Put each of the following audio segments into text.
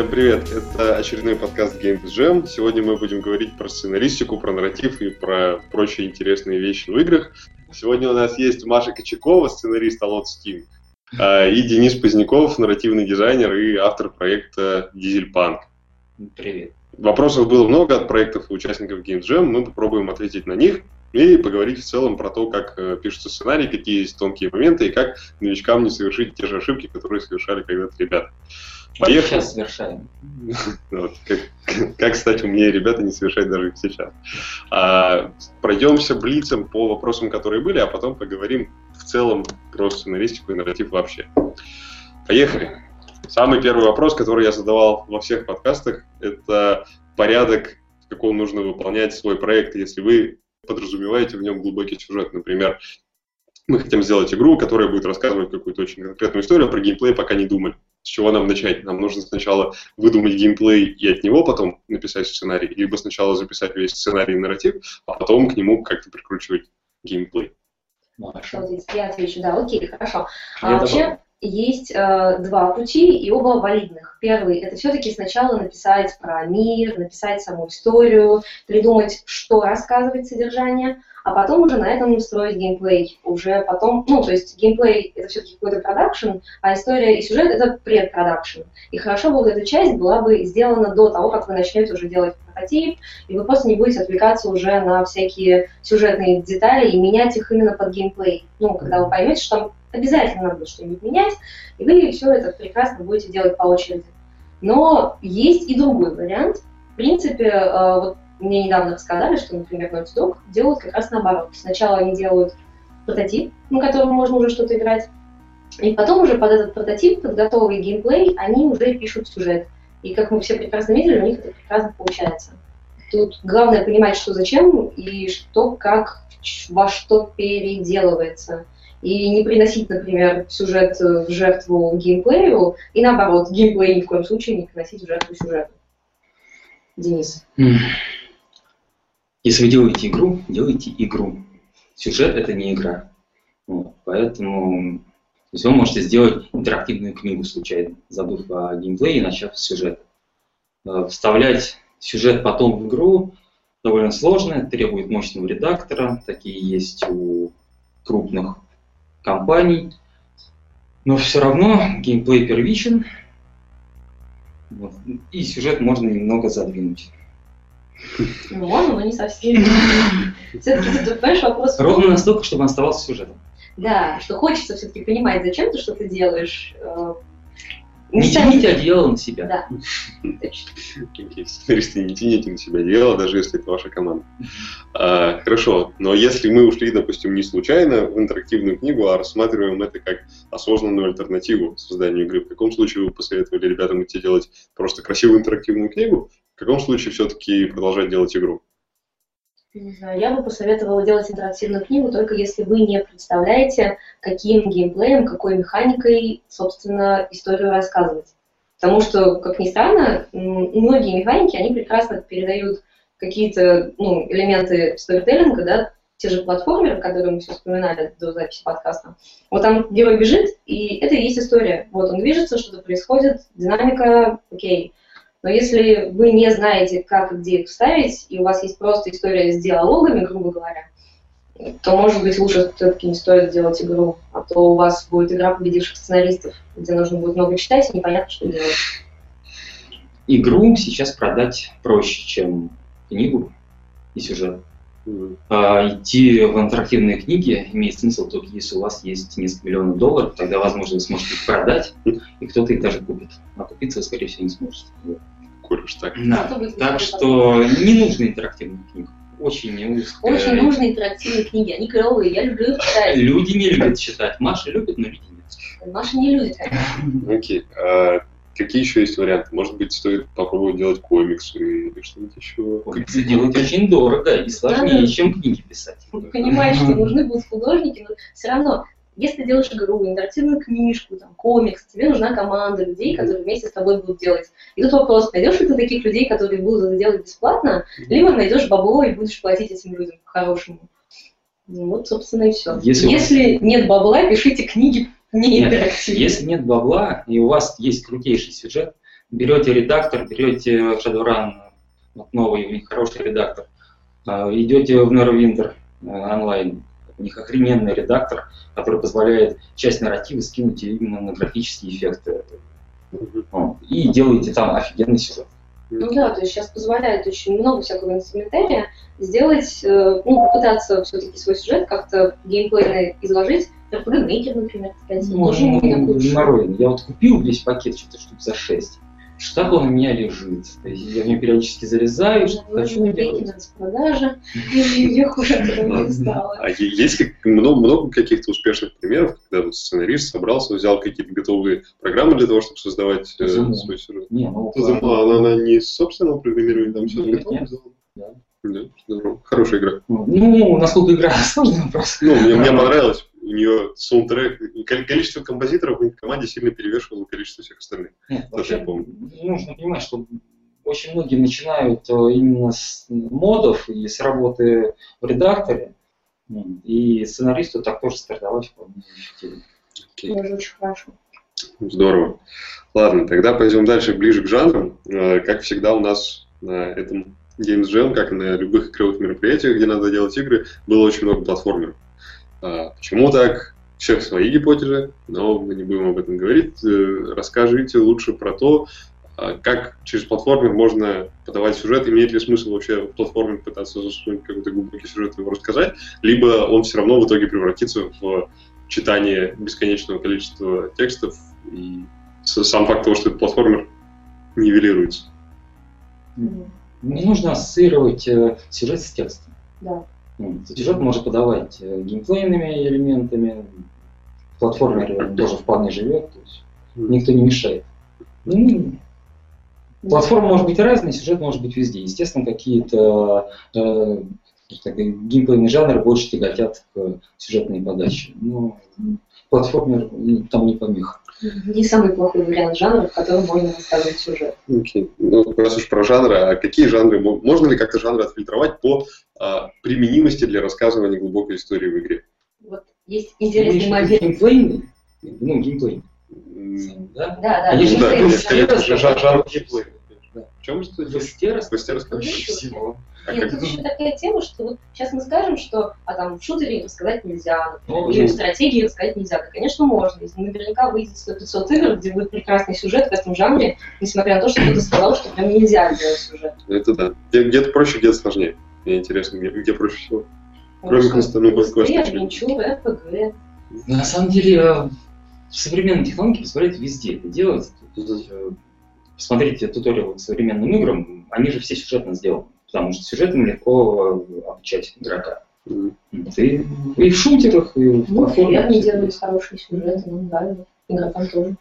Всем привет! Это очередной подкаст Game Jam. Сегодня мы будем говорить про сценаристику, про нарратив и про прочие интересные вещи в играх. Сегодня у нас есть Маша Кочакова, сценарист Alot Steam, а, и Денис Поздняков, нарративный дизайнер и автор проекта Дизельпанк. Привет. Вопросов было много от проектов и участников Game Jam. Мы попробуем ответить на них и поговорить в целом про то, как э, пишутся сценарии, какие есть тонкие моменты и как новичкам не совершить те же ошибки, которые совершали когда-то ребята. Поехали. Сейчас совершаем. Вот, как, как стать умнее ребята, не совершать даже сейчас. А, пройдемся блицем по вопросам, которые были, а потом поговорим в целом про сценаристику и нарратив вообще. Поехали. Самый первый вопрос, который я задавал во всех подкастах, это порядок, в каком нужно выполнять свой проект, если вы подразумеваете в нем глубокий сюжет. Например, мы хотим сделать игру, которая будет рассказывать какую-то очень конкретную историю, а про геймплей пока не думали. С чего нам начать? Нам нужно сначала выдумать геймплей и от него потом написать сценарий, либо сначала записать весь сценарий и нарратив, а потом к нему как-то прикручивать геймплей. Маша. Я отвечу, да, окей, хорошо. А вообще, есть э, два пути, и оба валидных. Первый – это все-таки сначала написать про мир, написать саму историю, придумать, что рассказывает содержание, а потом уже на этом строить геймплей. Уже потом, ну, то есть геймплей – это все-таки какой-то продакшн, а история и сюжет – это предпродакшн. И хорошо бы вот эта часть была бы сделана до того, как вы начнете уже делать прототип, и вы просто не будете отвлекаться уже на всякие сюжетные детали и менять их именно под геймплей. Ну, когда вы поймете, что там обязательно надо что-нибудь менять, и вы все это прекрасно будете делать по очереди. Но есть и другой вариант. В принципе, э, вот мне недавно рассказали, что, например, Naughty Dog делают как раз наоборот. Сначала они делают прототип, на котором можно уже что-то играть, и потом уже под этот прототип, под готовый геймплей, они уже пишут сюжет. И как мы все прекрасно видели, у них это прекрасно получается. Тут главное понимать, что зачем и что, как, во что переделывается и не приносить, например, сюжет в жертву геймплею, и наоборот, геймплей ни в коем случае не приносить в жертву сюжету. Денис. Если вы делаете игру, делайте игру. Сюжет это не игра. Вот, поэтому то есть вы можете сделать интерактивную книгу случайно, забыв о геймплее и начав с сюжета. Э, вставлять сюжет потом в игру довольно сложно, требует мощного редактора, такие есть у крупных компаний, но все равно геймплей первичен, вот, и сюжет можно немного задвинуть. Ну, можно, но не совсем. Все-таки ты понимаешь вопрос... Ровно настолько, чтобы он оставался сюжетом. Да, что хочется все-таки понимать, зачем ты что-то делаешь, э, не тяните одеяло на себя. Да. Сценаристы, не тяните на себя одеяло, даже если это ваша команда. А, хорошо, но если мы ушли, допустим, не случайно в интерактивную книгу, а рассматриваем это как осознанную альтернативу созданию игры, в каком случае вы посоветовали ребятам идти делать просто красивую интерактивную книгу, каком случае все-таки продолжать делать игру? Не знаю, я бы посоветовала делать интерактивную книгу, только если вы не представляете, каким геймплеем, какой механикой, собственно, историю рассказывать. Потому что, как ни странно, многие механики, они прекрасно передают какие-то ну, элементы сторителлинга, да, те же платформеры, которые мы все вспоминали до записи подкаста. Вот там герой бежит, и это и есть история. Вот он движется, что-то происходит, динамика, окей. Но если вы не знаете, как и где их вставить, и у вас есть просто история с диалогами, грубо говоря, то, может быть, лучше все-таки не стоит делать игру, а то у вас будет игра победивших сценаристов, где нужно будет много читать и непонятно, что делать. Игру сейчас продать проще, чем книгу и сюжет. А, идти в интерактивные книги имеет смысл только если у вас есть несколько миллионов долларов, тогда, возможно, вы сможете их продать, и кто-то их даже купит. А купиться вы, скорее всего, не сможете. Куришь так. Да. Так что не нужно интерактивных книг. Очень узкая. Очень нужны интерактивные книги. Они клевые, я люблю их читать. Люди не любят читать. Маша любит, но люди нет. Маша не любит. Окей. А какие еще есть варианты? Может быть, стоит попробовать делать комиксы или что-нибудь еще? Комиксы делать очень дорого и сложнее, чем книги писать. Понимаешь, что нужны будут художники, но все равно если делаешь игру, интерактивную книжку, там, комикс, тебе нужна команда людей, которые вместе с тобой будут делать. И тут вопрос, найдешь ли ты таких людей, которые будут это делать бесплатно, либо найдешь бабло и будешь платить этим людям по-хорошему. Ну, вот, собственно, и все. Если, если нет бабла, пишите книги не интерактивные. Если нет бабла, и у вас есть крутейший сюжет, берете редактор, берете Shadowrun, вот новый, у них хороший редактор, а, идете в Neurowinter э, онлайн, у них охрененный редактор, который позволяет часть нарратива скинуть именно на графические эффекты. И делаете там офигенный сюжет. Ну да, то есть сейчас позволяет очень много всякого инструментария сделать, э, ну, попытаться все-таки свой сюжет как-то геймплейно изложить. RPG Maker, например, кстати, ну, тоже не народ. Я вот купил весь пакет, что-то штук за 6 что так он у меня лежит. То есть я в него периодически залезаю, что ну, хочу делать. продажи, и хуже не стало. А есть как, много, много каких-то успешных примеров, когда вот сценарист собрался, взял какие-то готовые программы для того, чтобы создавать э, свой сюжет? Не, ну, она, она не собственного программирования, там все готово Да. Да, здорово. Хорошая игра. Ну, насколько игра сложный вопрос. Ну, мне, мне понравилось у нее саундтрек, количество композиторов в команде сильно перевешивало количество всех остальных. Нет, вообще, я помню. Нужно понимать, что очень многие начинают э, именно с модов и с работы в редакторе, и сценаристу так тоже стартовать вполне эффективно. Тоже очень хорошо. Здорово. Ладно, тогда пойдем дальше, ближе к жанрам. Э, как всегда у нас на этом Games Jam, как и на любых игровых мероприятиях, где надо делать игры, было очень много платформеров. А, почему так? Всех свои гипотезы, но мы не будем об этом говорить. Э, расскажите лучше про то, а, как через платформер можно подавать сюжет, имеет ли смысл вообще в платформе пытаться засунуть какой-то глубокий сюжет и его рассказать, либо он все равно в итоге превратится в читание бесконечного количества текстов, и сам факт того, что это платформер, нивелируется. Не нужно ассоциировать э, сюжет с текстом. Да. Сюжет может подавать э, геймплейными элементами, платформер тоже вполне живет, то есть никто не мешает. Ну, платформа может быть разная, сюжет может быть везде. Естественно, какие-то э, геймплейные жанры больше тяготят к сюжетной подаче. Но платформер там не помеха. Не самый плохой вариант жанра, в котором можно рассказывать сюжет. Okay. Ну, раз уж про жанры, а какие жанры, можно ли как-то жанры отфильтровать по а, применимости для рассказывания глубокой истории в игре? Вот есть интересный ну, момент. Геймплей? Ну, геймплей. Да, да. да. Они же да, это жанр геймплей. В чем же это? Вестерос? Вестерос, конечно, всего. Нет, тут еще такая тема, что вот сейчас мы скажем, что а там в шутере рассказать нельзя, например, или в стратегии рассказать нельзя. Да, конечно, можно. Если наверняка выйдет 100-500 игр, где будет прекрасный сюжет в этом жанре, несмотря на то, что кто-то сказал, что прям нельзя делать сюжет. Это да. Где-то проще, где-то сложнее. Мне интересно, где, где проще всего. Кроме ну, квеста. адвенчура, РПГ. На самом деле, э, современные технологии позволяют везде это делать. Э, посмотрите туториалы к современным играм, они же все сюжетно сделаны потому что сюжетом легко обучать игрока. Mm. И, и в шутерах, и в Ну, я не делают хороший сюжет, ну да, игрокам тоже.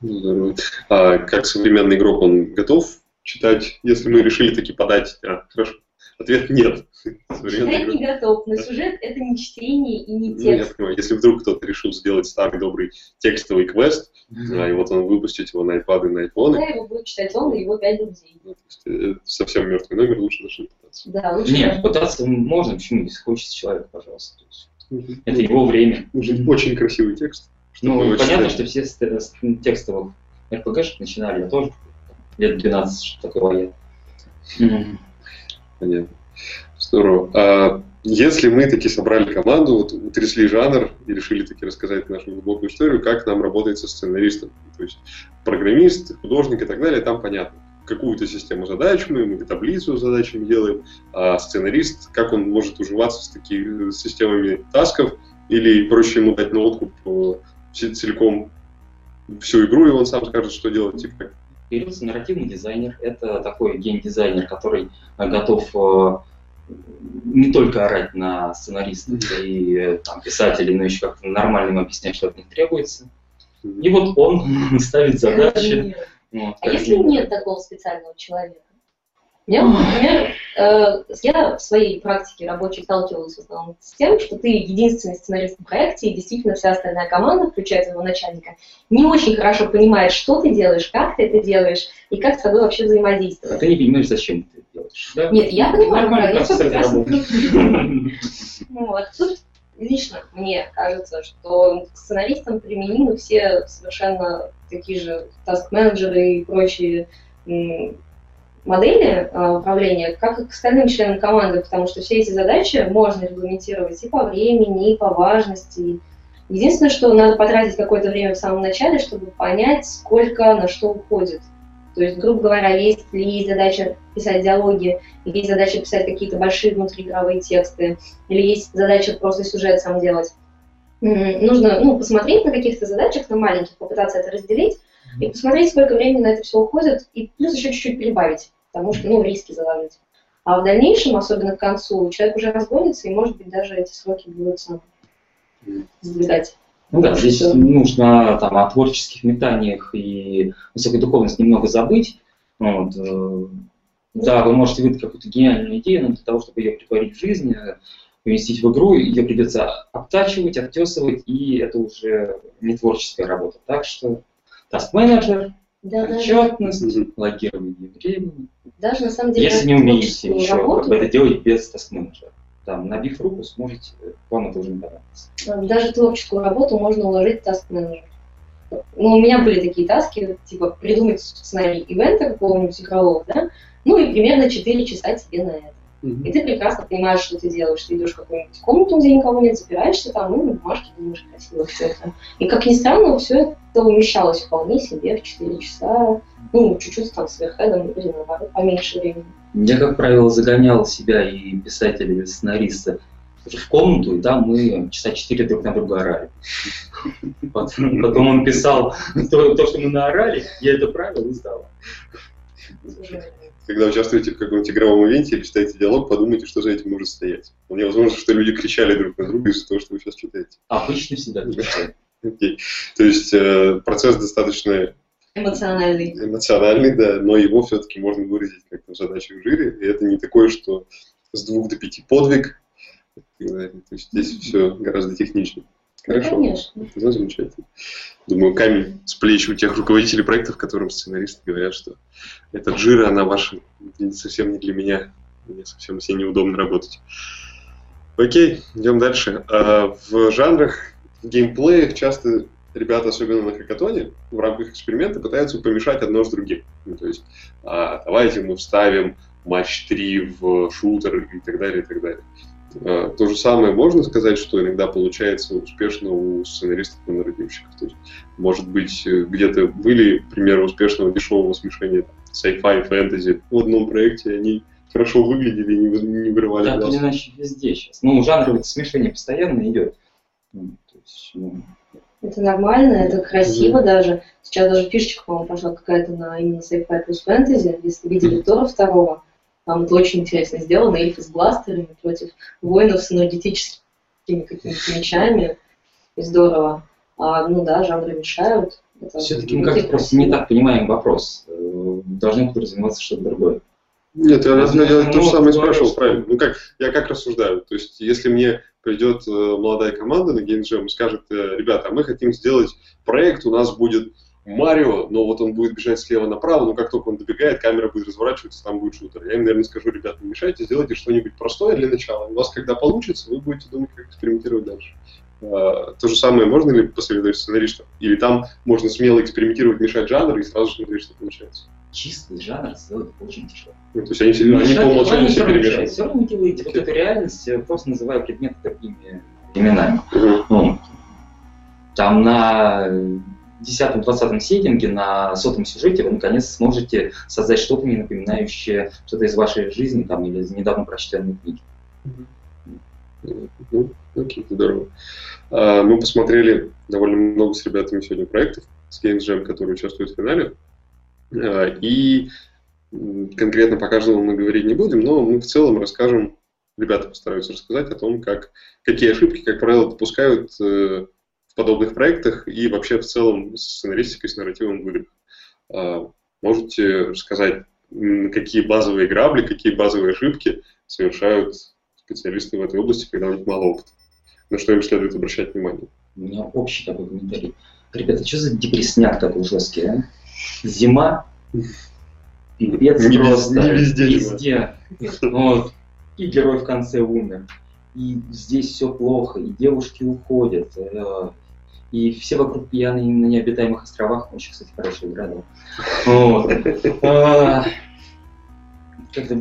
Здорово. А как современный игрок, он готов читать, если мы решили таки подать? А, хорошо. Ответ нет. Читать не готов, но сюжет это не чтение и не текст. Ну, я понимаю, если вдруг кто-то решил сделать старый добрый текстовый квест, mm-hmm. а, и вот он выпустит его на iPad и на iPhone. Да, его будет читать он и его пять друзей. Ну, то есть, совсем мертвый номер, лучше даже не пытаться. Да, лучше Нет, пытаться можно, почему, если хочется человек, пожалуйста. То есть, mm-hmm. Это его время. Нужен очень красивый текст. Ну, понятно, что все с текстовых RPG начинали, я тоже лет 12, что такое я. Понятно. Здорово. А если мы таки собрали команду, вот утрясли жанр и решили таки рассказать нашу глубокую историю, как нам работает со сценаристом, то есть программист, художник и так далее, там понятно. Какую-то систему задач мы, мы таблицу с задачами делаем, а сценарист, как он может уживаться с такими системами тасков, или проще ему дать на откуп целиком всю игру, и он сам скажет, что делать, типа Появился нарративный дизайнер. Это такой гейм-дизайнер, который э, готов э, не только орать на сценаристов и э, там, писателей, но еще как-то нормально им объяснять, что от них требуется. И вот он ставит задачи. Вот, а если нет такого специального человека? Я, например, э, я в своей практике рабочей сталкивалась в основном с тем, что ты единственный сценарист в проекте, и действительно вся остальная команда, включая твоего начальника, не очень хорошо понимает, что ты делаешь, как ты это делаешь, и как с тобой вообще взаимодействовать. А ты не понимаешь, зачем ты это делаешь. Да? Нет, я понимаю, да, я все прекрасно Вот. Тут лично мне кажется, что к сценаристам применимы все совершенно такие же таск-менеджеры и прочие модели а, управления, как и к остальным членам команды, потому что все эти задачи можно регламентировать и по времени, и по важности. Единственное, что надо потратить какое-то время в самом начале, чтобы понять, сколько на что уходит. То есть, грубо говоря, есть ли есть задача писать диалоги, или есть задача писать какие-то большие внутриигровые тексты, или есть задача просто сюжет сам делать. Нужно ну, посмотреть на каких-то задачах, на маленьких, попытаться это разделить, и посмотреть, сколько времени на это все уходит, и плюс еще чуть-чуть прибавить, потому что, ну, риски заложить. А в дальнейшем, особенно к концу, человек уже разгонится, и, может быть, даже эти сроки будут сам сдвигать. Ну да, здесь что... нужно там, о творческих метаниях и высокой духовности немного забыть. Вот. Э, да, вы можете выдать какую-то гениальную идею, но для того, чтобы ее притворить в жизнь, э, поместить в игру, ее придется обтачивать, обтесывать, и это уже не творческая работа. Так что таст-менеджер, да, отчетность, даже... логирование времени. Даже на самом деле... Если не умеете еще работу... как бы это делать без таст-менеджера там, набив руку, сможете, вам это уже не понадобится. Даже творческую работу можно уложить в таск менеджер. Ну, у меня были такие таски, типа придумать сценарий ивента какого-нибудь игрового, да, ну и примерно 4 часа тебе на это. И ты прекрасно понимаешь, что ты делаешь. Ты идешь в какую-нибудь комнату, где никого нет, запираешься там, ну, на бумажке думаешь красиво все это. И как ни странно, все это умещалось вполне себе в 4 часа, ну, чуть-чуть там с верхедом или наоборот, поменьше времени. Я, как правило, загонял себя и писателя, и сценариста в комнату, и там мы часа четыре друг на друга орали. Потом, потом он писал то, то, что мы наорали, я это правил и сдал когда участвуете в каком-нибудь игровом ивенте или читаете диалог, подумайте, что за этим может стоять. Вполне возможно, что люди кричали друг на друга из-за того, что вы сейчас читаете. Обычно всегда кричали. Окей. То есть э, процесс достаточно эмоциональный. Эмоциональный, да, но его все-таки можно выразить как-то в задаче в жире. И это не такое, что с двух до пяти подвиг. То есть здесь все гораздо техничнее. Хорошо. Ну, конечно. Это замечательно. Думаю, камень с плеч у тех руководителей проектов, которым сценаристы говорят, что эта джира, она ваша, совсем не для меня. Мне совсем себе неудобно работать. Окей, идем дальше. А в жанрах, в геймплеях часто ребята, особенно на хакатоне, в рамках эксперимента пытаются помешать одно с другим. Ну, то есть, а, давайте мы вставим матч 3 в шутер и так далее, и так далее. А, то же самое можно сказать, что иногда получается успешно у сценаристов и нарративщиков. То есть, может быть, где-то были примеры успешного дешевого смешения sci-fi, фэнтези в одном проекте, они хорошо выглядели и не, не вырывали Так или иначе везде сейчас. Ну, жанровое смешение постоянно идет. Ну, то есть, ну... Это нормально, это красиво mm-hmm. даже. Сейчас даже фишечка, по-моему, пошла какая-то на именно sci-fi плюс фэнтези, если видели Тора второго. Там это очень интересно сделано, эльфы с бластерами против воинов с энергетическими какими-то мечами. И здорово. А, ну да, жанры мешают. Все-таки мы как-то просто не так понимаем вопрос. Э, должно подразумеваться что-то другое. Нет, я, я, я то же самое спрашивал, правильно. Ну как, я как рассуждаю. То есть, если мне придет э, молодая команда на GameJam и скажет, э, ребята, мы хотим сделать проект, у нас будет Марио, но вот он будет бежать слева направо, но как только он добегает, камера будет разворачиваться, там будет шутер. Я им, наверное, скажу, ребята, не мешайте, сделайте что-нибудь простое для начала. У вас, когда получится, вы будете думать, как экспериментировать дальше. А, то же самое можно ли посоветовать сценаристам? Или там можно смело экспериментировать, мешать жанр и сразу же смотреть, что получается? Чистый жанр сделать очень тяжело. Ну, то есть они, все, они по умолчанию все перемешивают. Все равно делаете вот эту реальность, просто называя предметы такими именами. Uh-huh. Ну, там на 10-20 сеттинге, на сотом сюжете вы наконец сможете создать что-то, не напоминающее что-то из вашей жизни там, или из недавно прочитанной книги. Ну, окей, здорово. А, мы посмотрели довольно много с ребятами сегодня проектов с Games Jam, которые участвуют в финале. А, и конкретно по каждому мы говорить не будем, но мы в целом расскажем, ребята постараются рассказать о том, как, какие ошибки, как правило, допускают э, в подобных проектах и вообще в целом с сценаристикой, с нарративом в играх. Можете рассказать, какие базовые грабли, какие базовые ошибки совершают специалисты в этой области, когда у них мало опыта? На что им следует обращать внимание? У меня общий такой комментарий. Ребята, что за депресняк такой жесткий, а? Зима, пипец не просто. Не везде. Везде. Вот. И герой в конце умер. И здесь все плохо, и девушки уходят. И все вокруг пьяные на необитаемых островах. Очень, кстати, хорошая игра, да. Вот. А, как-то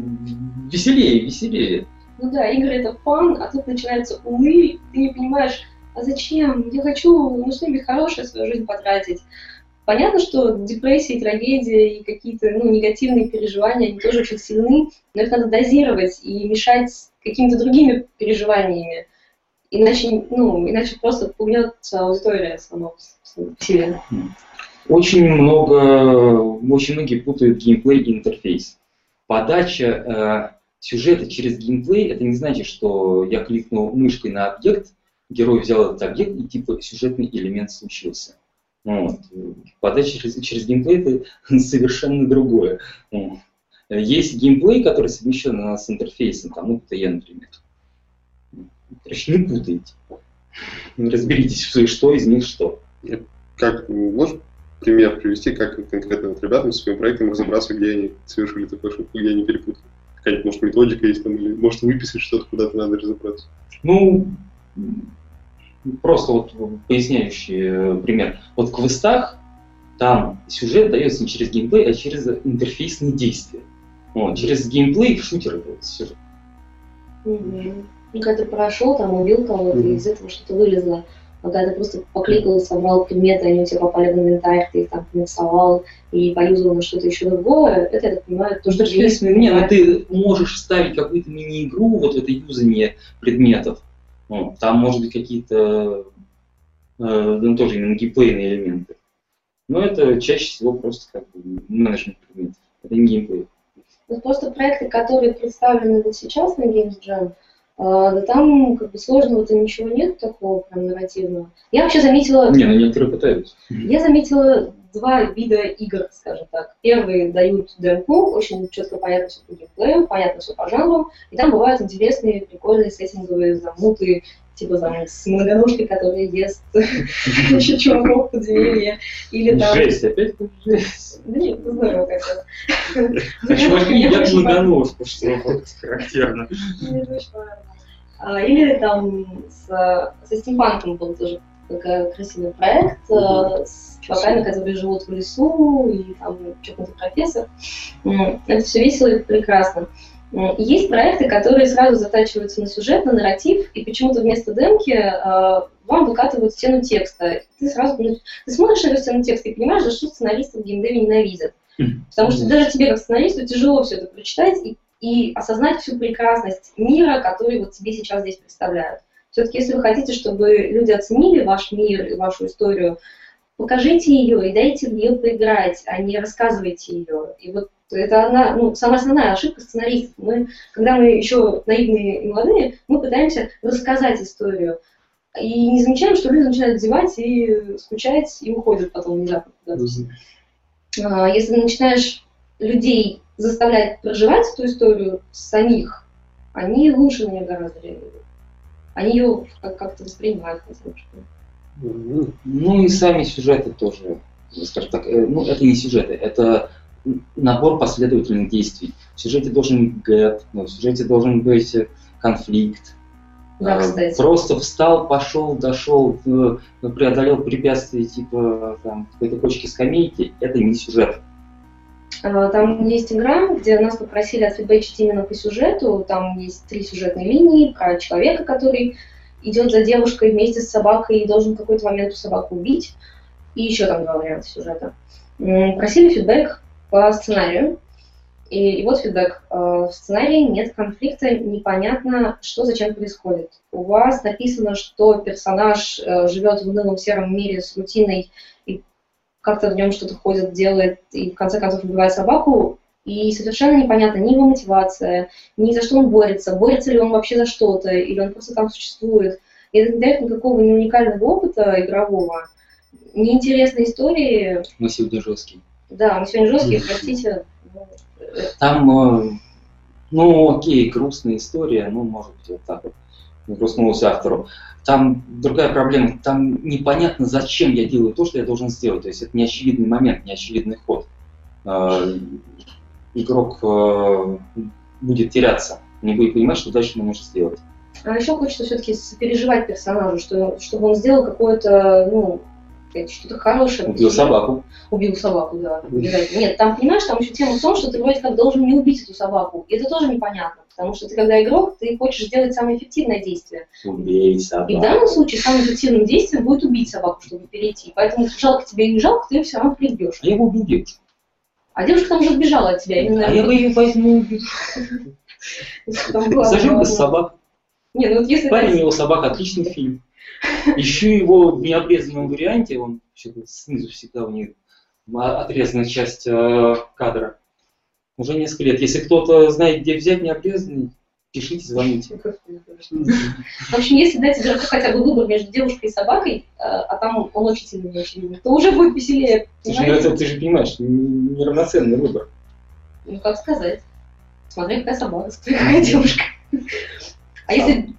веселее, веселее. Ну да, игры это фан, а тут начинаются умы, ты не понимаешь, а зачем? Я хочу ну, что-нибудь хорошее свою жизнь потратить. Понятно, что депрессия, трагедия и какие-то ну, негативные переживания, они тоже очень сильны, но их надо дозировать и мешать какими-то другими переживаниями. Иначе, ну, иначе просто пугнется аудитория сама по себе. Очень много, очень многие путают геймплей и интерфейс. Подача э, сюжета через геймплей, это не значит, что я кликнул мышкой на объект, герой взял этот объект и типа сюжетный элемент случился. Вот. Подача через, через геймплей это совершенно другое. Есть геймплей, который совмещен с интерфейсом, там, ну, я, например. Короче, не путайте. Разберитесь, что из них что. Как, можешь пример привести, как конкретно вот ребятам с своим проектом разобраться, где они совершили такую ошибку, где они перепутали? Какая-нибудь, может, методика есть там, или может выписать что-то, куда-то надо разобраться? Ну, просто вот поясняющий э, пример. Вот в квестах там сюжет дается не через геймплей, а через интерфейсные действия. Вот, через геймплей в шутер это сюжет. Угу. Ну, когда ты прошел, там убил кого-то, mm-hmm. и из этого что-то вылезло. А когда ты просто покликал, собрал предметы, они у тебя попали в инвентарь, ты их там нарисовал и поюзал на что-то еще другое, это, я так понимаю, то, что есть. Не, но ты можешь вставить какую-то мини-игру вот в это юзание предметов. Ну, там, может быть, какие-то э, ну, тоже именно геймплейные элементы. Но это чаще всего просто как бы менеджмент предметов. Это не геймплей. Ну, просто проекты, которые представлены вот сейчас на Games Jam, да там как бы сложного-то ничего нет такого прям нарративного. Я вообще заметила... Не, ну некоторые пытаются. Я заметила два вида игр, скажем так. Первые дают демку, очень четко понятно все по геймплею, понятно все по жанру, и там бывают интересные, прикольные сеттинговые замуты, типа там с многоножкой, которая ест еще чуваков в подземелье. Или там... Жесть, опять жесть. Да нет, это здорово как-то. А чуваки едят многоножку, что характерно. А, или там с, со стимпанком был тоже такой красивый проект э, с чуваками, которые живут в лесу, и там чокнутый профессор. Это все весело и прекрасно. Есть проекты, которые сразу затачиваются на сюжет, на нарратив, и почему-то вместо демки э, вам выкатывают стену текста. Ты сразу ты смотришь на эту стену текста и понимаешь, за что сценаристы в геймдеве ненавидят. Потому что даже тебе, как сценаристу, тяжело все это прочитать и, и осознать всю прекрасность мира, который вот тебе сейчас здесь представляют. Все-таки, если вы хотите, чтобы люди оценили ваш мир и вашу историю, покажите ее и дайте в нее поиграть, а не рассказывайте ее. И вот это одна, ну, самая основная ошибка сценаристов. Мы, когда мы еще наивные и молодые, мы пытаемся рассказать историю. И не замечаем, что люди начинают зевать и скучать, и уходят потом внезапно куда-то. Mm-hmm. Если начинаешь людей заставлять проживать эту историю самих, они лучше на нее гораздо реагируют. Они ее как-то воспринимают хотя бы. Ну и сами сюжеты тоже, скажем так, э, ну это не сюжеты, это набор последовательных действий. В сюжете должен быть гэп, в сюжете должен быть конфликт. Да, а, кстати. Просто встал, пошел, дошел, э, преодолел препятствие типа там, какой-то кочки скамейки. Это не сюжет. Там есть игра, где нас попросили отфидбэчить именно по сюжету. Там есть три сюжетные линии про человека, который идет за девушкой вместе с собакой и должен в какой-то момент эту собаку убить. И еще там два варианта сюжета. Просили фидбэк по сценарию. И, и вот фидбэк. Э, в сценарии нет конфликта, непонятно, что зачем происходит. У вас написано, что персонаж э, живет в унылом сером мире с рутиной и как-то в нем что-то ходит, делает, и в конце концов убивает собаку, и совершенно непонятно ни его мотивация, ни за что он борется, борется ли он вообще за что-то, или он просто там существует. И это не дает никакого не уникального опыта игрового, неинтересной истории. Сегодня жесткий. Да, мы сегодня жесткие, простите. Там, э, ну, окей, грустная история, ну, может быть, вот так вот грустнулся автору. Там другая проблема, там непонятно, зачем я делаю то, что я должен сделать. То есть это неочевидный момент, неочевидный ход. Э, игрок э, будет теряться, не будет понимать, что дальше ему нужно сделать. А еще хочется все-таки переживать персонажу, что, чтобы он сделал какое-то, ну, что-то хорошее. Убил собаку. Убил собаку, да. Нет, там, понимаешь, там еще тема в том, что ты вроде как должен не убить эту собаку. И это тоже непонятно, потому что ты, когда игрок, ты хочешь сделать самое эффективное действие. Убей собаку. И в данном случае самым эффективным действием будет убить собаку, чтобы перейти. Поэтому жалко тебе не жалко, ты ее все равно прибьешь. А я бы убил девушку. А девушка там уже сбежала от тебя. Именно а я бы ее возьму. Зажим бы собак. Не, ну вот если Парень его собака отличный фильм. Ищу его в необрезанном варианте, он снизу всегда у них отрезанная часть э, кадра. Уже несколько лет. Если кто-то знает, где взять необрезанный, пишите, звоните. В общем, если дать игроку хотя бы выбор между девушкой и собакой, э, а там он очень сильно не очень то уже будет веселее. Ну это ты же понимаешь, неравноценный выбор. Ну, как сказать. Смотри, какая собака, смотри, какая девушка. А если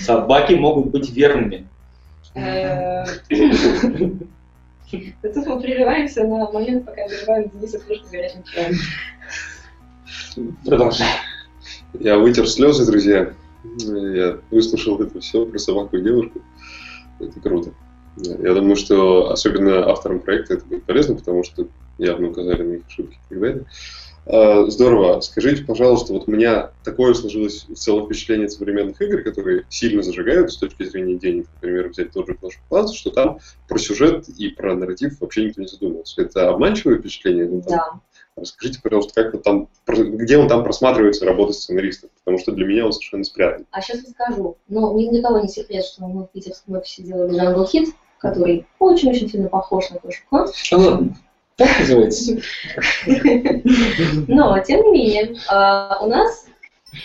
Собаки могут быть верными. Э, тут мы прерываемся на момент, пока выливаем Дениса кружку горячим чаем. Продолжай. Я вытер слезы, друзья. Я выслушал это все про собаку и девушку. Это круто. Я думаю, что особенно авторам проекта это будет полезно, потому что явно указали на их ошибки и так далее. Э, здорово. Скажите, пожалуйста, вот у меня такое сложилось в целом впечатление современных игр, которые сильно зажигают с точки зрения денег, например, взять тот же Clash of Clans, что там про сюжет и про нарратив вообще никто не задумывался. Это обманчивое впечатление? Ну, да. Расскажите, пожалуйста, как вот там, где он там просматривается, работа сценаристов, потому что для меня он совершенно спрятан. А сейчас расскажу. Ну, ни для кого не секрет, что мы в питерском офисе делали Jungle Hit, который очень-очень сильно похож на Clash of Clans. Так называется. Но, тем не менее, а, у нас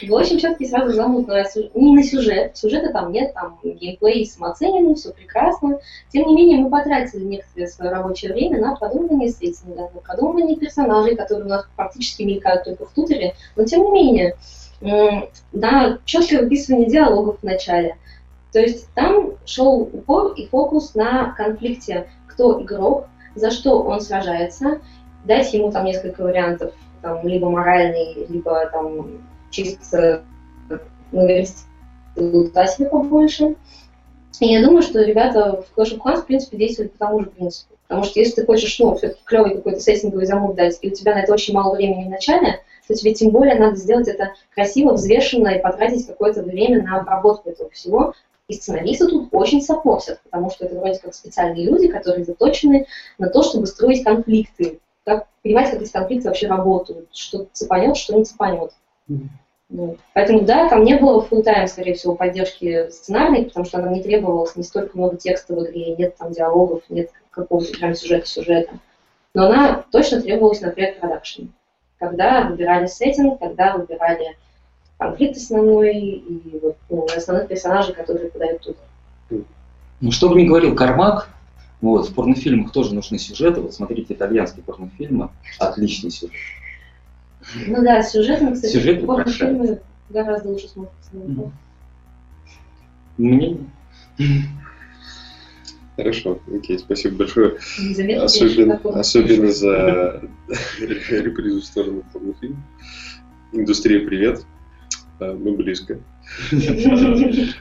был очень четкий сразу замут на, не на сюжет. Сюжета там нет, там геймплей самооцененный, все прекрасно. Тем не менее, мы потратили некоторое свое рабочее время на продумывание сеттинга, на продумывание персонажей, которые у нас практически мелькают только в тутере. Но, тем не менее, на четкое выписывание диалогов в начале. То есть там шел упор и фокус на конфликте, кто игрок, за что он сражается, дать ему там несколько вариантов, там, либо моральный, либо там чисто наверстать себе побольше. И я думаю, что ребята в Clash of Clans, в принципе, действуют по тому же принципу. Потому что если ты хочешь, ну, все-таки клевый какой-то сеттинговый замут дать, и у тебя на это очень мало времени в начале, то тебе тем более надо сделать это красиво, взвешенно и потратить какое-то время на обработку этого всего, и сценаристы тут очень саппортят, потому что это вроде как специальные люди, которые заточены на то, чтобы строить конфликты, как понимать, как эти конфликты вообще работают, что цепанет, что не цепанет. Mm-hmm. Поэтому да, там не было full time, скорее всего, поддержки сценарной, потому что нам не требовалось не столько много текста в игре, нет там диалогов, нет какого-то прям сюжета-сюжета. Но она точно требовалась на предпродакшн. Когда выбирали сеттинг, когда выбирали конфликт основной и вот, ну, основных персонажей, которые подают туда. Ну, что бы ни говорил Кармак, вот, в порнофильмах тоже нужны сюжеты. Вот смотрите итальянские порнофильмы, отличный сюжет. Ну да, сюжетно, кстати, Сюжет порнофильмы гораздо лучше смотрятся. Mm-hmm. Мне Хорошо, окей, спасибо большое. Особенно, особенно за репризу в сторону порнофильма. Индустрия, привет. А, мы близко.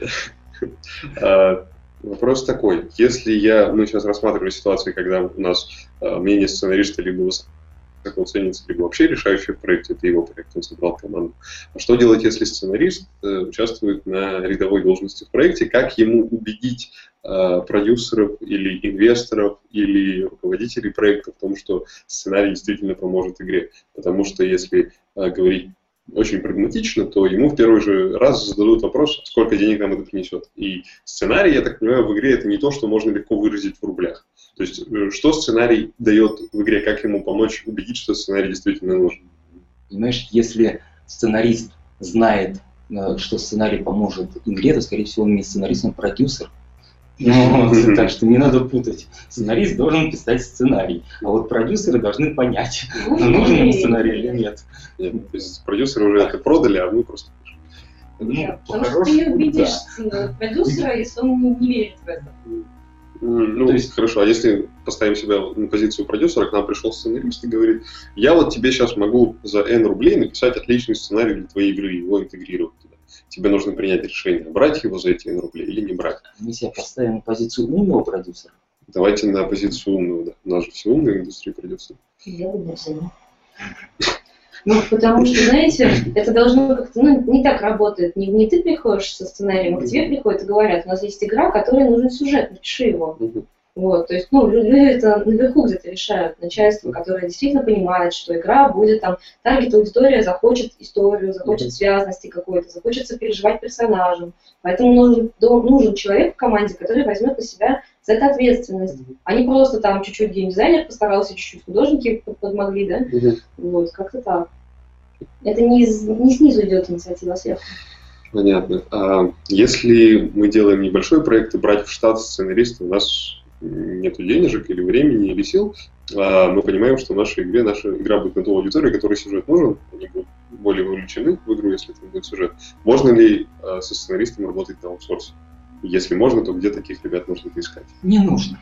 А, вопрос такой. Если я, мы сейчас рассматривали ситуацию, когда у нас а, мнение сценариста либо высоко ценится, либо вообще решающий в проекте, это его проект, он собрал команду. А что делать, если сценарист э, участвует на рядовой должности в проекте? Как ему убедить продюсеров или инвесторов или руководителей проекта в том, что сценарий действительно поможет игре? Потому что если говорить очень прагматично, то ему в первый же раз зададут вопрос, сколько денег нам это принесет. И сценарий, я так понимаю, в игре это не то, что можно легко выразить в рублях. То есть, э, что сценарий дает в игре, как ему помочь убедить, что сценарий действительно нужен? Понимаешь, если сценарист знает, э, что сценарий поможет игре, то, скорее всего, он не сценарист, он продюсер. Ну, так что не надо путать. Сценарист должен писать сценарий, а вот продюсеры должны понять, нужен ему сценарий или нет. нет то есть продюсеры уже это продали, а мы просто. Ну, потому что ты видишь продюсера, если он не верит в это. Ну, То есть, хорошо, а если поставим себя на позицию продюсера, к нам пришел сценарист и говорит, я вот тебе сейчас могу за N рублей написать отличный сценарий для твоей игры, его интегрировать. Тебе нужно принять решение, брать его за эти N рублей или не брать. Мы себя поставим на позицию умного продюсера. Давайте на позицию умного, да. У нас же все умные индустрии продюсеры. Я бы. Ну, потому что, знаете, это должно как-то, ну, не так работает. Не, не ты приходишь со сценарием, а к тебе приходят и говорят, у нас есть игра, которой нужен сюжет, напиши его. Вот, то есть, ну, люди это наверху где-то решают, начальство, которое действительно понимает, что игра будет там, таргет аудитория захочет историю, захочет связности какой-то, захочет переживать персонажем. Поэтому нужен, нужен человек в команде, который возьмет на себя за это ответственность. А не просто там чуть-чуть геймдизайнер постарался, чуть-чуть художники подмогли, да? Вот, как-то так. Это не, из, не снизу идет инициатива, а сверху. Понятно. А если мы делаем небольшой проект и брать в штат сценариста, у нас нет денежек или времени, или сил, а мы понимаем, что в нашей игре наша игра будет на ту аудиторию, которой сюжет нужен, они будут более вовлечены в игру, если это будет сюжет. Можно ли а, со сценаристом работать на аутсорсе? Если можно, то где таких ребят можно поискать? Не нужно.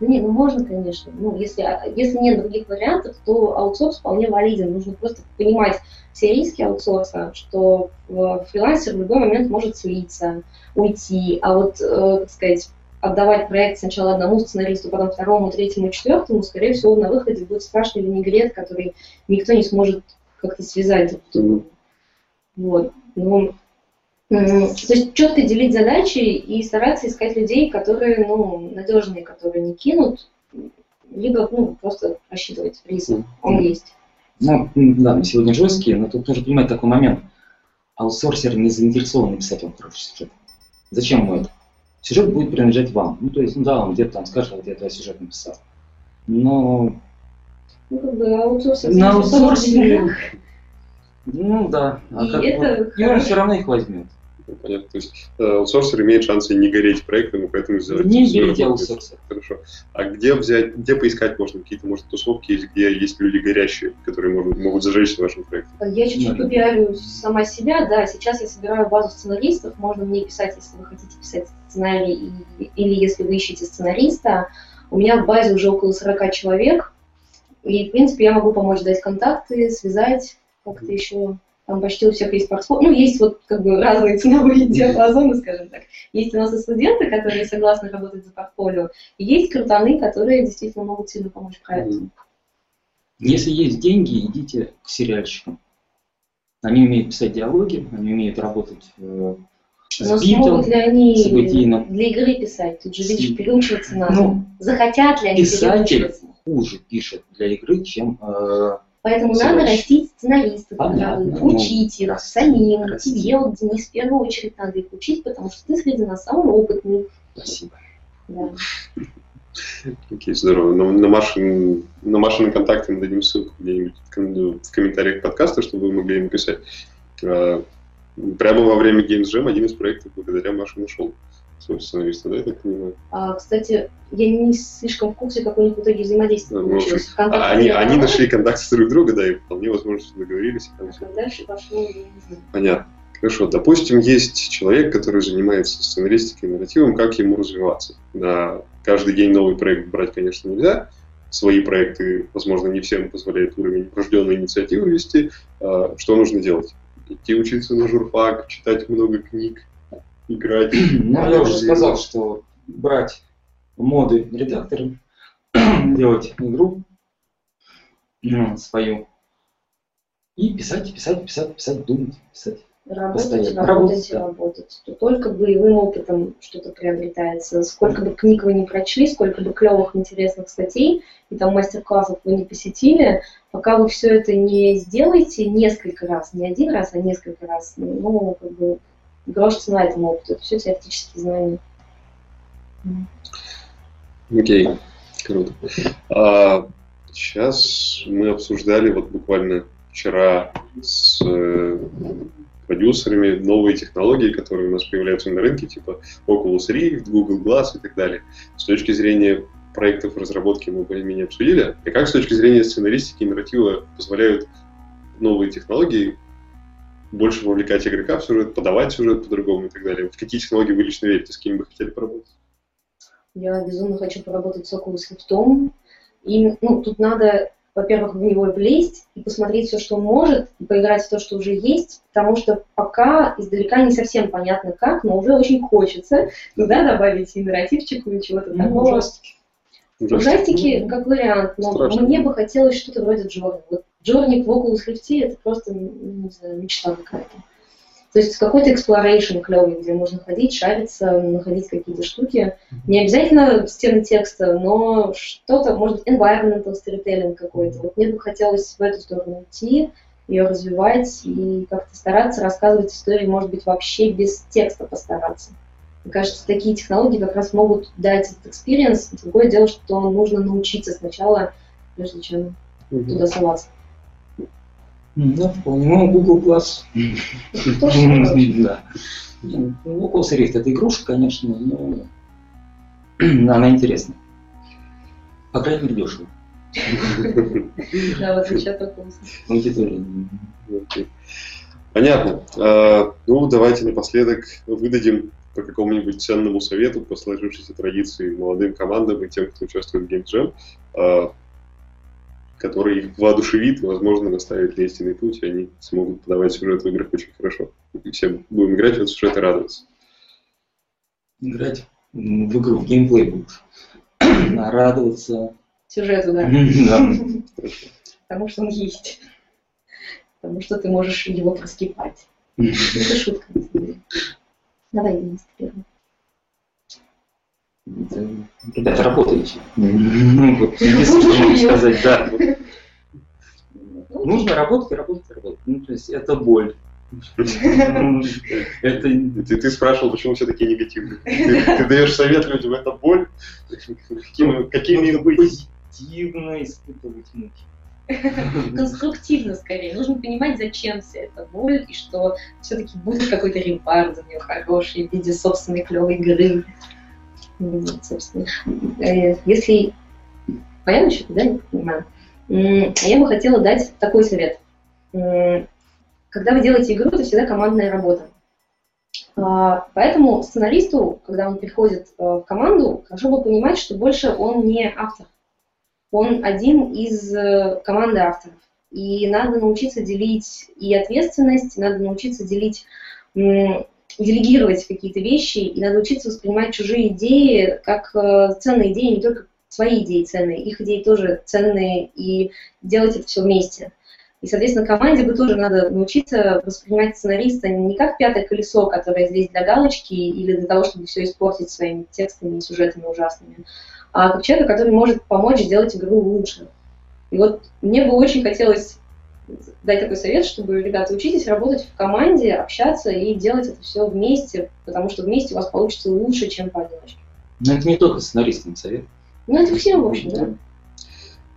Ну, не, ну можно, конечно. Ну, если, а, если нет других вариантов, то аутсорс вполне валиден. Нужно просто понимать все риски аутсорса, что фрилансер в любой момент может слиться, уйти. А вот, э, так сказать, отдавать проект сначала одному сценаристу, потом второму, третьему, четвертому, скорее всего, на выходе будет страшный винегрет, который никто не сможет как-то связать. Вот. Ну, то есть четко делить задачи и стараться искать людей, которые, ну, надежные, которые не кинут, либо, ну, просто рассчитывать риск. Он есть. Ну, да, мы сегодня жесткие, но тут нужно понимать такой момент. Аутсорсер не заинтересован писать вам хороший сюжет. Зачем ему это? Сюжет будет принадлежать вам. Ну, то есть, ну да, он где-то там скажет, вот я твой сюжет написал. Но... Ну, как бы аутсорсинг. На аутсорсинге... Ну да. А и как, это... И он все равно их возьмет. Ну, понятно. То есть э, аутсорсер имеет шансы не гореть проектом, и поэтому сделать... Не берите аутсорсер. Хорошо. А где взять, где поискать можно? Какие-то, может, тусовки есть, где есть люди горящие, которые могут, могут зажечь вашим проектом? Я чуть-чуть попиарю сама себя, да. Сейчас я собираю базу сценаристов. Можно мне писать, если вы хотите писать сценарий, или если вы ищете сценариста. У меня в базе уже около 40 человек. И, в принципе, я могу помочь дать контакты, связать как-то еще там почти у всех есть портфолио. Ну, есть вот как бы разные ценовые диапазоны, скажем так. Есть у нас и студенты, которые согласны работать за портфолио, и есть крутаны, которые действительно могут сильно помочь проекту. Если есть деньги, идите к сериальщикам. Они умеют писать диалоги, они умеют работать э, с Но битом, смогут ли они для игры писать? Тут же, видишь, переучиваться надо. Ну, Захотят ли они писатель хуже пишет для игры, чем э, Поэтому Все надо растить сценаристов, Понятно. учить их самим. Расти. Тебе, вот, Денис, в первую очередь надо их учить, потому что ты среди нас самый опытный. Спасибо. Да. Окей, здорово. На, на, Машин, на Машин контакты мы дадим ссылку где-нибудь в комментариях подкаста, чтобы вы могли им писать. А, прямо во время Games Jam один из проектов благодаря Маше нашел сценариста, да, я так понимаю? А, кстати, я не слишком в курсе, как у них в итоге взаимодействие ну, получилось. А, они, они нашли контакты друг друга, да, и вполне возможно, что договорились. А как дальше пошло, я не знаю. Понятно. Хорошо, допустим, есть человек, который занимается сценаристикой и нарративом, как ему развиваться? Да, каждый день новый проект брать, конечно, нельзя. Свои проекты, возможно, не всем позволяет уровень врожденной инициативы вести. А, что нужно делать? Идти учиться на журфак, читать много книг, играть. Ну, я уже сказал, что брать моды редакторы, делать игру ну, свою и писать, писать, писать, писать, думать, писать. Работать, работать, работать, да. работать. То только боевым опытом что-то приобретается. Сколько бы книг вы не прочли, сколько бы клевых, интересных статей и там мастер-классов вы не посетили, пока вы все это не сделаете несколько раз, не один раз, а несколько раз, ну, как бы грош цена этому опыту. Это все теоретические знания. Окей, okay. круто. А, сейчас мы обсуждали вот буквально вчера с э, продюсерами новые технологии, которые у нас появляются на рынке, типа Oculus Rift, Google Glass и так далее. С точки зрения проектов разработки мы более-менее обсудили. И как с точки зрения сценаристики и нарратива позволяют новые технологии больше вовлекать игрока в сюжет, подавать сюжет по-другому и так далее. В какие технологии вы лично верите, с кем бы хотели поработать? Я безумно хочу поработать с Oculus Rift. И ну, тут надо во-первых, в него влезть и посмотреть все, что он может, и поиграть в то, что уже есть, потому что пока издалека не совсем понятно как, но уже очень хочется туда добавить и нарративчику, и чего-то ну, такого. Ужастики. Ужастики как вариант, но Страшно. мне бы хотелось что-то вроде Джорни. Вот Джорни в Oculus Rift это просто, не знаю, мечта какая-то. То есть какой-то exploration клевый, где можно ходить, шариться, находить какие-то штуки. Не обязательно стены текста, но что-то, может быть, environmental storytelling какой-то. Вот мне бы хотелось в эту сторону идти, ее развивать и как-то стараться рассказывать истории, может быть, вообще без текста постараться. Мне кажется, такие технологии как раз могут дать этот experience. Другое дело, что нужно научиться сначала, прежде чем mm-hmm. туда соваться. Да, вполне. Ну, Google Plus. Да. Oculus Rift это игрушка, конечно, но она интересная. По крайней мере, дешево. Да, в отличие от Oculus. Понятно. А, ну, давайте напоследок выдадим по какому-нибудь ценному совету по сложившейся традиции молодым командам и тем, кто участвует в Game Jam который их воодушевит и, возможно, наставит на истинный путь, и они смогут подавать сюжет в играх очень хорошо. И все будем играть в этот сюжет и радоваться. Играть в игру, в геймплей будешь. А радоваться... Сюжету, да. Да. Потому что он есть. Потому что ты можешь его проскипать. Это шутка. Давай, Денис, первый. Ребята, работаете. Ну, сказать, да. Нужно работать, работать, работать. Ну, то есть это боль. Это... Ты, ты спрашивал, почему все такие негативные. Ты, ты даешь совет людям, это боль? Какими, быть? Позитивно испытывать муки. Конструктивно скорее. Нужно понимать, зачем вся эта боль, и что все-таки будет какой-то репар за нее хороший в виде собственной клевой игры. Собственно. Э, если понятно еще, да, не понимаю. Я бы хотела дать такой совет. Когда вы делаете игру, это всегда командная работа. А, поэтому сценаристу, когда он приходит э, в команду, хорошо бы понимать, что больше он не автор. Он один из э, команды авторов. И надо научиться делить и ответственность, надо научиться делить делегировать какие-то вещи, и надо учиться воспринимать чужие идеи как э, ценные идеи, не только свои идеи ценные, их идеи тоже ценные, и делать это все вместе. И, соответственно, команде бы тоже надо научиться воспринимать сценариста не как пятое колесо, которое здесь для галочки или для того, чтобы все испортить своими текстами и сюжетами ужасными, а как человека, который может помочь сделать игру лучше. И вот мне бы очень хотелось дать такой совет, чтобы, ребята, учитесь работать в команде, общаться и делать это все вместе, потому что вместе у вас получится лучше, чем поодиночке. Но это не только сценаристам совет. Ну, это всем, в общем, да.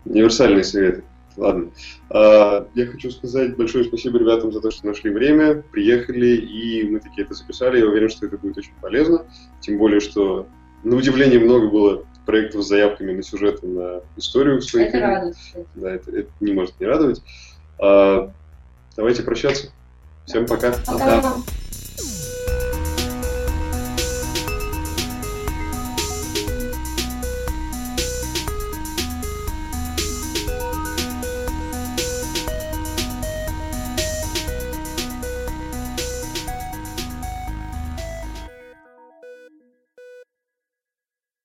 Универсальный совет. Ладно. А, я хочу сказать большое спасибо ребятам за то, что нашли время, приехали, и мы такие это записали. Я уверен, что это будет очень полезно. Тем более, что на удивление много было проектов с заявками на сюжеты, на историю своих. Это радует. Да, это, это не может не радовать. А, давайте прощаться. Всем пока. Пока. пока.